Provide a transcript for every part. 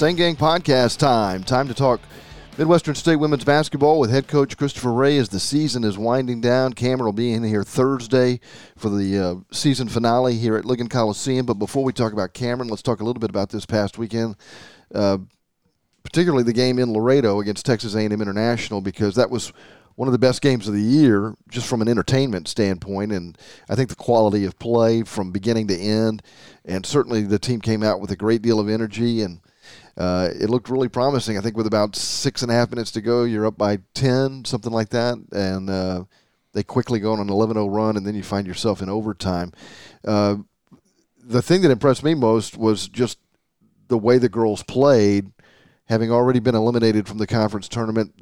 Stang Gang podcast time. Time to talk Midwestern State women's basketball with head coach Christopher Ray as the season is winding down. Cameron will be in here Thursday for the uh, season finale here at Ligon Coliseum. But before we talk about Cameron, let's talk a little bit about this past weekend, uh, particularly the game in Laredo against Texas A&M International, because that was one of the best games of the year, just from an entertainment standpoint. And I think the quality of play from beginning to end, and certainly the team came out with a great deal of energy and. Uh, it looked really promising. I think with about six and a half minutes to go, you're up by 10, something like that. And uh, they quickly go on an 11 0 run, and then you find yourself in overtime. Uh, the thing that impressed me most was just the way the girls played, having already been eliminated from the conference tournament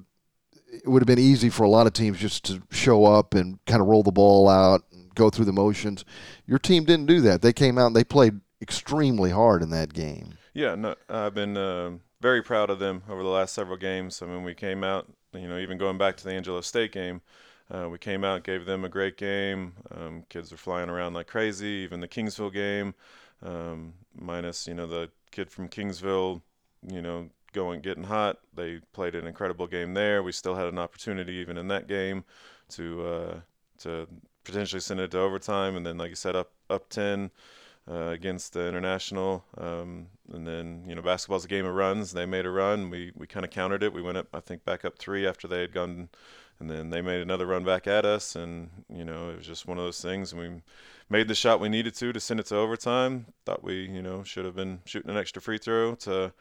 it would have been easy for a lot of teams just to show up and kind of roll the ball out and go through the motions. Your team didn't do that. They came out and they played extremely hard in that game. Yeah, no, I've been uh, very proud of them over the last several games. I mean, we came out, you know, even going back to the Angelo State game, uh, we came out, gave them a great game. Um, kids are flying around like crazy. Even the Kingsville game, um, minus you know the kid from Kingsville, you know, going getting hot. They played an incredible game there. We still had an opportunity even in that game to uh, to potentially send it to overtime, and then like you said, up up ten. Uh, against the international, um, and then you know basketball's a game of runs. They made a run. We we kind of countered it. We went up, I think, back up three after they had gone, and then they made another run back at us. And you know it was just one of those things. And we made the shot we needed to to send it to overtime. Thought we you know should have been shooting an extra free throw to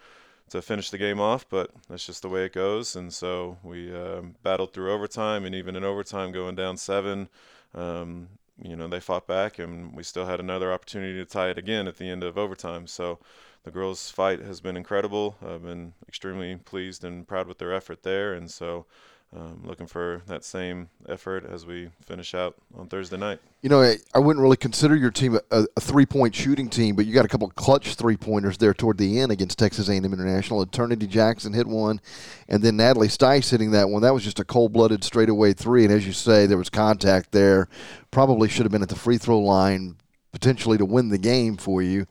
to finish the game off, but that's just the way it goes. And so we um, battled through overtime, and even in overtime, going down seven, um, you know, they fought back, and we still had another opportunity to tie it again at the end of overtime. So the girls' fight has been incredible. I've been extremely pleased and proud with their effort there, and so um, looking for that same effort as we finish out on Thursday night. You know, I, I wouldn't really consider your team a, a three-point shooting team, but you got a couple clutch three-pointers there toward the end against Texas A&M International. Eternity Jackson hit one, and then Natalie Stice hitting that one. That was just a cold-blooded straightaway three, and as you say, there was contact there. Probably should have been at the free throw line potentially to win the game for you.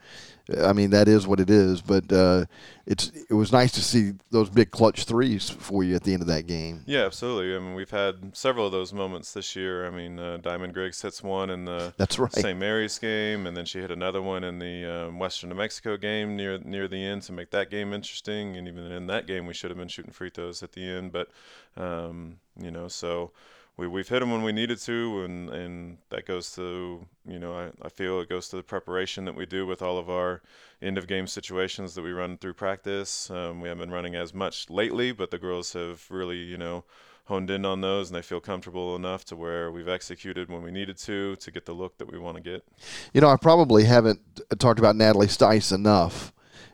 I mean, that is what it is. But uh, it's it was nice to see those big clutch threes for you at the end of that game. Yeah, absolutely. I mean, we've had several of those moments this year. I mean, uh, Diamond Griggs hits one in the That's right. St. Mary's game, and then she hit another one in the um, Western New Mexico game near near the end to make that game interesting. And even in that game, we should have been shooting free throws at the end. But um, you know, so we we've hit them when we needed to, and and that goes to you know I, I feel it goes to the preparation that we do with all of our end of game situations that we run through practice. Um, we haven't been running as much lately, but the girls have really you know honed in on those, and they feel comfortable enough to where we've executed when we needed to to get the look that we want to get. You know, I probably haven't talked about Natalie Stice enough.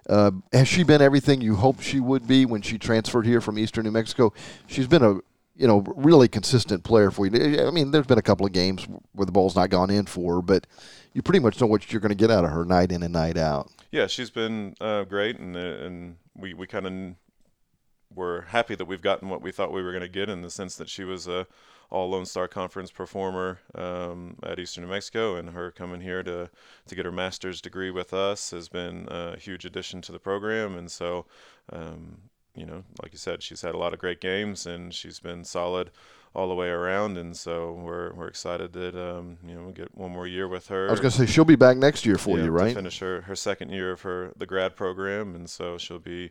Uh, has she been everything you hoped she would be when she transferred here from Eastern New Mexico? She's been a you know, really consistent player for you. I mean, there's been a couple of games where the ball's not gone in for her, but you pretty much know what you're going to get out of her night in and night out. Yeah, she's been uh, great, and and we we kind of were happy that we've gotten what we thought we were going to get in the sense that she was a all Lone Star Conference performer um, at Eastern New Mexico, and her coming here to to get her master's degree with us has been a huge addition to the program, and so um, you know, like you said, she's had a lot of great games and she's been solid all the way around. And so we're we're excited that um, you know we get one more year with her. I was going to say she'll be back next year for yeah, you, right? finish her her second year of her the grad program, and so she'll be.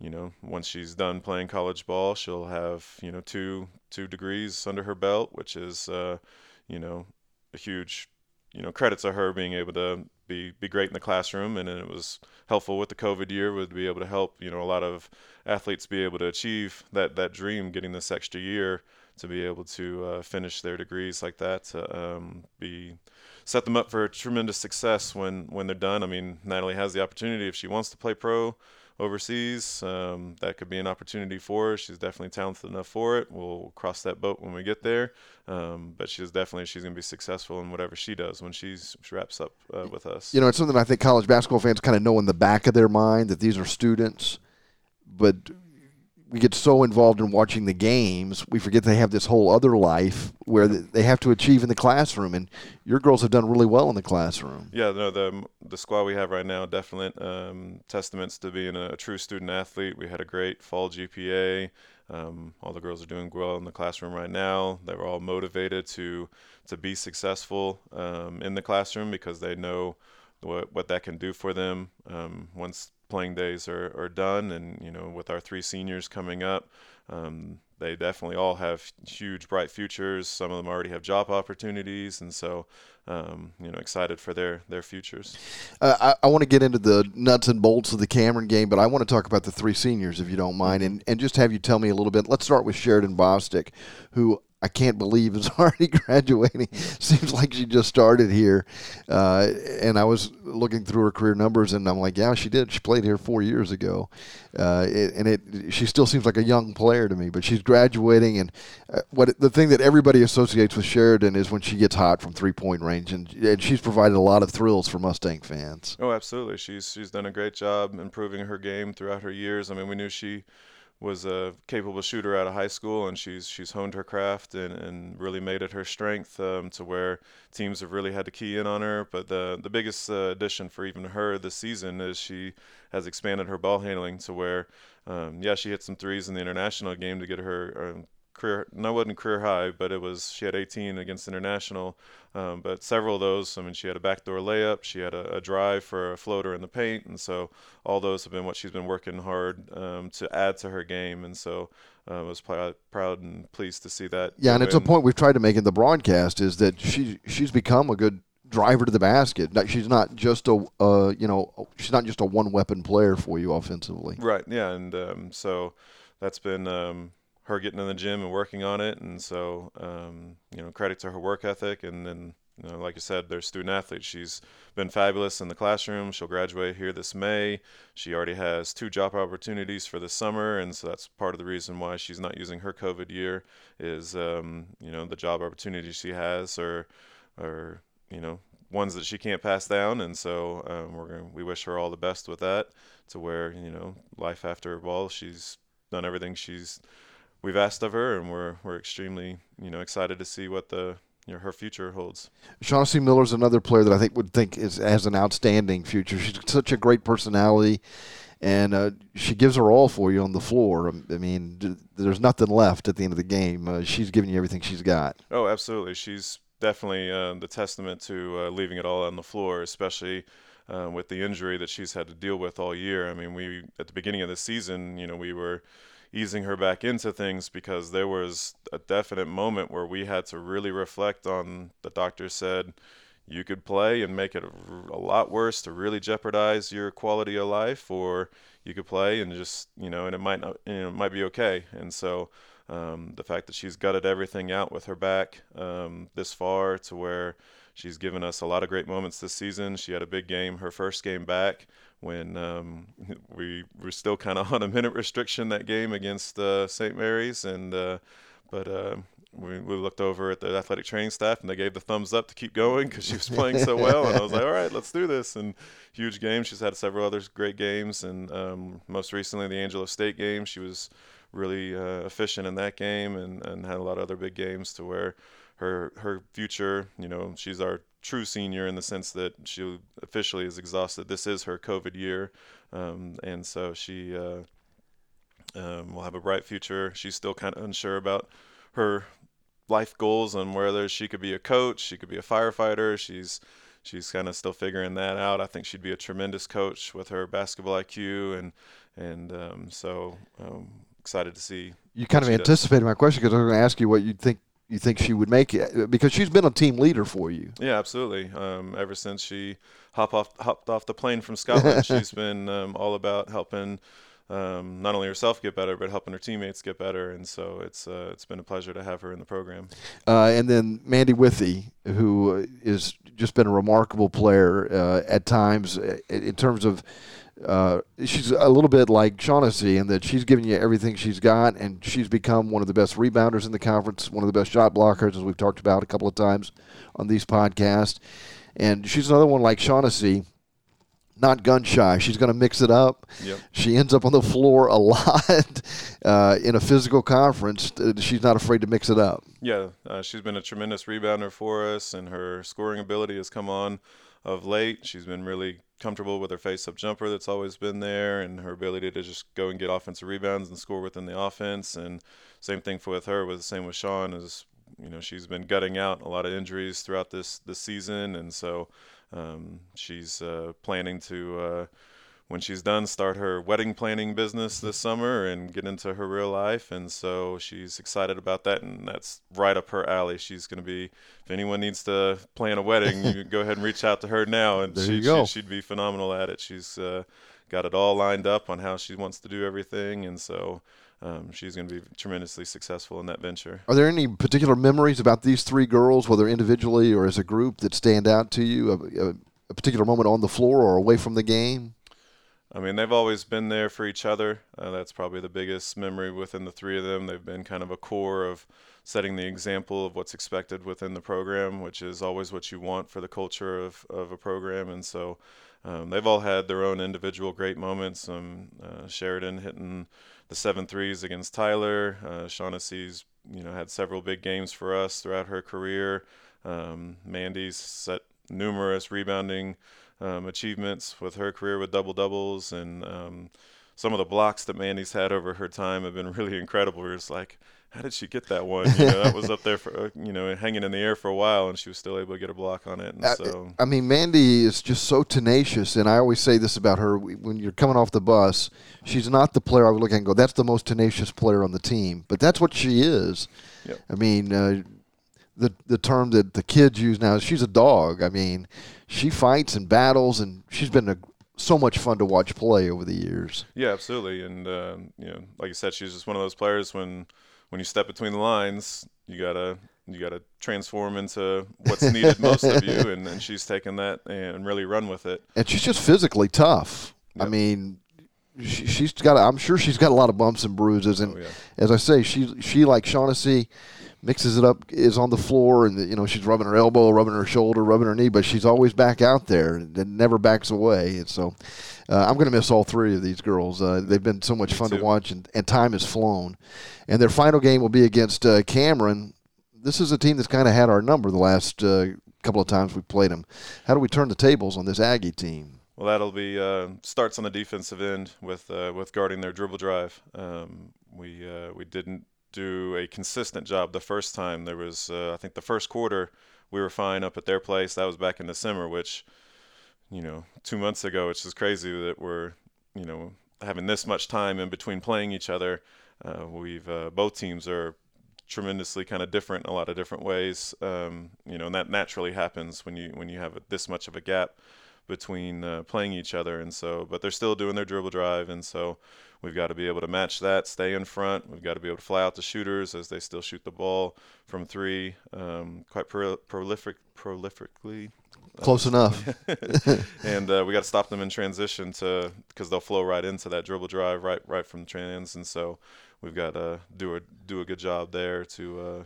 You know, once she's done playing college ball, she'll have you know two two degrees under her belt, which is uh, you know a huge you know credit to her being able to be be great in the classroom, and it was helpful with the COVID year would be able to help you know a lot of athletes be able to achieve that that dream, getting this extra year to be able to uh, finish their degrees like that, to um, be set them up for tremendous success when when they're done. I mean, Natalie has the opportunity if she wants to play pro overseas. Um, that could be an opportunity for her. She's definitely talented enough for it. We'll cross that boat when we get there. Um, but she's definitely she's going to be successful in whatever she does when she's she wraps up uh, with us. You know, it's something I think college basketball fans kind of know in the back of their mind that these are students, but we get so involved in watching the games, we forget they have this whole other life where they have to achieve in the classroom. And your girls have done really well in the classroom. Yeah, no, the the squad we have right now definite um, testaments to being a, a, true student athlete. We had a great fall GPA. Um, all the girls are doing well in the classroom right now. They're all motivated to to be successful um, in the classroom because they know what what that can do for them um, once playing days are, are done. And you know, with our three seniors coming up, um, they definitely all have huge bright futures. Some of them already have job opportunities, and so um, you know, excited for their their futures. Uh, I, I want to get into the nuts and bolts of the Cameron game, but I want to talk about the three seniors, if you don't mind, and, and just have you tell me a little bit. Let's start with Sheridan Bostick, who I can't believe is already graduating. Seems like she just started here. Uh, and I was looking through her career numbers, and I'm like, yeah, she did. She played here four years ago, uh, it, and it she still seems like a young player to me. But she's graduating, and uh, what the thing that everybody associates with Sheridan is when she gets hot from three point range, and, and she's provided a lot of thrills for Mustang fans. Oh, absolutely. She's she's done a great job improving her game throughout her years. I mean, we knew she was a capable shooter out of high school, and she's she's honed her craft and, and really made it her strength um, to where teams have really had to key in on her. But the the biggest uh, addition for even her this season is she has expanded her ball handling to where, um, yeah, she hit some threes in the international game to get her um, career no wasn't career high but it was she had 18 against international um, but several of those i mean she had a backdoor layup she had a, a, drive for a floater in the paint and so all those have been what she's been working hard um, to add to her game and so uh, I was pl- proud and pleased to see that yeah and it's a point we've tried to make in the broadcast is that she she's become a good driver to the basket. She's not just a uh, you know she's not just a one weapon player for you offensively. Right. Yeah. And um, so that's been um, her getting in the gym and working on it. And so, um, you know, credit to her work ethic. And then, you know, like I said, they're student athletes. She's been fabulous in the classroom. She'll graduate here this May. She already has two job opportunities for the summer, and so that's part of the reason why she's not using her COVID year. Is um, you know the job opportunities she has or, are you know ones that she can't pass down, and so um, we're gonna, we wish her all the best with that. To where you know life after ball, she's done everything she's we've asked of her, and we're we're extremely you know excited to see what the you know, her future holds. Shaughnessy Miller is another player that I think would think is has an outstanding future. She's such a great personality, and uh, she gives her all for you on the floor. I mean, there's nothing left at the end of the game. Uh, she's giving you everything she's got. Oh, absolutely. She's definitely uh, the testament to uh, leaving it all on the floor, especially. Uh, with the injury that she's had to deal with all year, I mean, we at the beginning of the season, you know, we were easing her back into things because there was a definite moment where we had to really reflect on the doctor said you could play and make it a, lot worse to really jeopardize your quality of life or you could play and just you know and it might not you know it might be okay. And so um, the fact that she's gutted everything out with her back um, this far to where she's given us a lot of great moments this season. She had a big game her first game back when um, we were still kind of on a minute restriction that game against uh, St. Mary's, and uh, but uh, we, we, looked over at the athletic training staff and they gave the thumbs up to keep going because she was playing so well, and I was like, all right, let's do this. And huge game. She's had several other great games, and um, most recently the Angelo State game, she was really uh, efficient in that game and, and had a lot of other big games to where her her future, you know, she's our true senior in the sense that she officially is exhausted. This is her COVID year, um, and so she uh, um, will have a bright future. She's still kind of unsure about her life goals and whether she could be a coach, she could be a firefighter. She's she's kind of still figuring that out. I think she'd be a tremendous coach with her basketball IQ, and and um, so um, excited to see. You kind of anticipated does. my question because I was going to ask you what you think you think she would make it because she's been a team leader for you. Yeah, absolutely. Um, ever since she hop off hopped off the plane from Scotland, she's been um, all about helping um, not only herself get better, but helping her teammates get better. And so it's uh, it's been a pleasure to have her in the program. Uh, and then Mandy Withey, who is just been a remarkable player uh, at times in terms of uh, she's a little bit like Shaughnessy in that she's giving you everything she's got, and she's become one of the best rebounders in the conference, one of the best shot blockers, as we've talked about a couple of times on these podcasts. And she's another one like Shaughnessy not gun shy. She's going to mix it up. Yep. She ends up on the floor a lot uh, in a physical conference. Uh, she's not afraid to mix it up. Yeah, uh, she's been a tremendous rebounder for us, and her scoring ability has come on of late. She's been really comfortable with her face-up jumper that's always been there, and her ability to just go and get offensive rebounds and score within the offense. And same thing for with her. With the same with Sean is you know she's been gutting out a lot of injuries throughout this this season, and so um, she's uh, planning to. Uh, when she's done, start her wedding planning business this summer and get into her real life. And so she's excited about that, and that's right up her alley. She's going to be, if anyone needs to plan a wedding, you go ahead and reach out to her now, and there she, you go. She, would be phenomenal at it. She's uh, got it all lined up on how she wants to do everything, and so. Um, she's going to be tremendously successful in that venture. Are there any particular memories about these three girls, whether individually or as a group, that stand out to you? A, a, a particular moment on the floor or away from the game? I mean, they've always been there for each other. Uh, that's probably the biggest memory within the three of them. They've been kind of a core of setting the example of what's expected within the program, which is always what you want for the culture of, of a program. And so um, they've all had their own individual great moments. Um, uh, Sheridan hitting the seven threes against Tyler. Uh, Shaughnessy's, you know, had several big games for us throughout her career. Um, Mandy's set numerous rebounding um, achievements with her career with double doubles, and um, some of the blocks that Mandy's had over her time have been really incredible. We're just like, how did she get that one? You know, that was up there for uh, you know hanging in the air for a while, and she was still able to get a block on it. And so, I mean, Mandy is just so tenacious, and I always say this about her: when you're coming off the bus, she's not the player I would look at and go, "That's the most tenacious player on the team," but that's what she is. Yep. I mean, uh, the the term that the kids use now is she's a dog. I mean, she fights and battles, and she's been a, so much fun to watch play over the years. Yeah, absolutely, and uh, you know, like I said, she's just one of those players when when you step between the lines, you gotta you gotta transform into what's needed most of you, and, and she's taken that and really run with it. And she's just physically tough. Yep. I mean, she, she's got. I'm sure she's got a lot of bumps and bruises, and oh, yeah. as I say, she she like Shaughnessy mixes it up, is on the floor, and you know she's rubbing her elbow, rubbing her shoulder, rubbing her knee, but she's always back out there and never backs away. And so uh, I'm going to miss all three of these girls. Uh, they've been so much Me fun too. to watch, and, and time has flown. And their final game will be against uh, Cameron. This is a team that's kind of had our number the last uh, couple of times we played them. How do we turn the tables on this Aggie team? Well, that'll be uh, starts on the defensive end with uh, with guarding their dribble drive. Um, we uh, we didn't do a consistent job the first time. There was uh, I think the first quarter we were fine up at their place. That was back in December, which you know two months ago, which is crazy that we're you know having this much time in between playing each other. Uh, we've uh, both teams are tremendously kind of different in a lot of different ways. Um, you know, and that naturally happens when you when you have this much of a gap between uh, playing each other. And so, but they're still doing their dribble drive, and so we've got to be able to match that, stay in front. We've got to be able to fly out the shooters as they still shoot the ball from three, um, quite pro- prolific, prolifically. Close enough. and uh, we got to stop them in transition to because they'll flow right into that dribble drive right right from the trans, and so we've got to do a do a good job there to uh,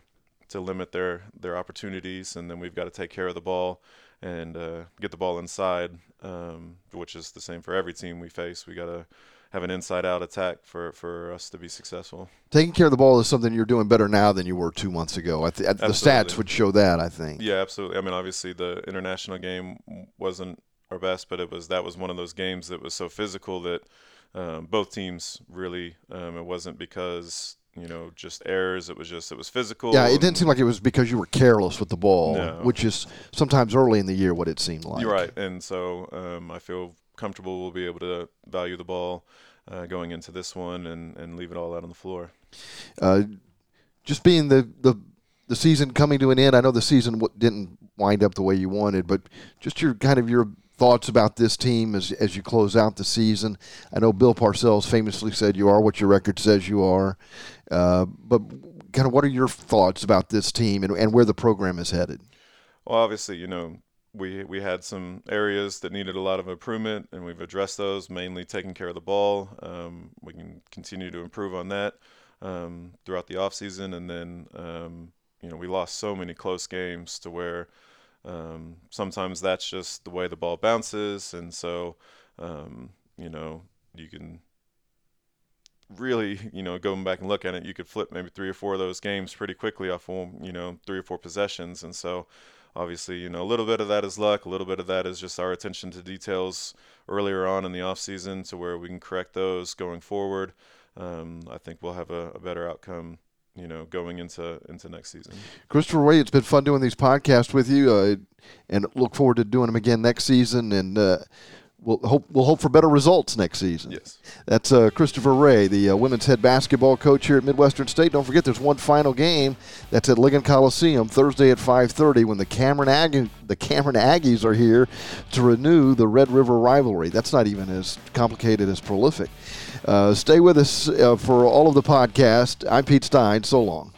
to limit their their opportunities, and then we've got to take care of the ball and uh, get the ball inside, um, which is the same for every team we face. We got to have an inside-out attack for, for us to be successful. Taking care of the ball is something you're doing better now than you were two months ago. I th- the stats would show that. I think. Yeah, absolutely. I mean, obviously the international game wasn't our best, but it was that was one of those games that was so physical that um, both teams really. Um, it wasn't because you know just errors. It was just it was physical. Yeah, it didn't seem like it was because you were careless with the ball, No. which is sometimes early in the year what it seemed like. You're right, and so um, I feel comfortable we'll be able to value the ball uh, going into this one and, and leave it all out on the floor. Uh, just being the, the the season coming to an end, I know the season w- didn't wind up the way you wanted, but just your kind of your thoughts about this team as as you close out the season. I know Bill Parcells famously said, "You are what your record says you are," uh, but kind of what are your thoughts about this team and, and where the program is headed? Well, obviously, you know, we we had some areas that needed a lot of improvement, and we've addressed those. Mainly taking care of the ball. Um, we can continue to improve on that um, throughout the off season, and then um, you know we lost so many close games to where um, sometimes that's just the way the ball bounces, and so um, you know you can really, you know, going back and look at it, you could flip maybe three or four of those games pretty quickly off of, you know, three or four possessions. And so, obviously, you know, a little bit of that is luck, a little bit of that is just our attention to details earlier on in the off season to where we can correct those going forward. Um, I think we'll have a, a better outcome you know, going into into next season. Christopher Ray, it's been fun doing these podcasts with you, uh, and look forward to doing them again next season. And uh, we'll hope we'll hope for better results next season. Yes. That's uh, Christopher Ray, the uh, women's head basketball coach here at Midwestern State. Don't forget, there's one final game that's at Ligon Coliseum Thursday at 5:30 when the Cameron Aggie, the Cameron Aggies are here to renew the Red River rivalry. That's not even as complicated as prolific. Uh, stay with us uh, for all of the podcast. I'm Pete Stein. So long.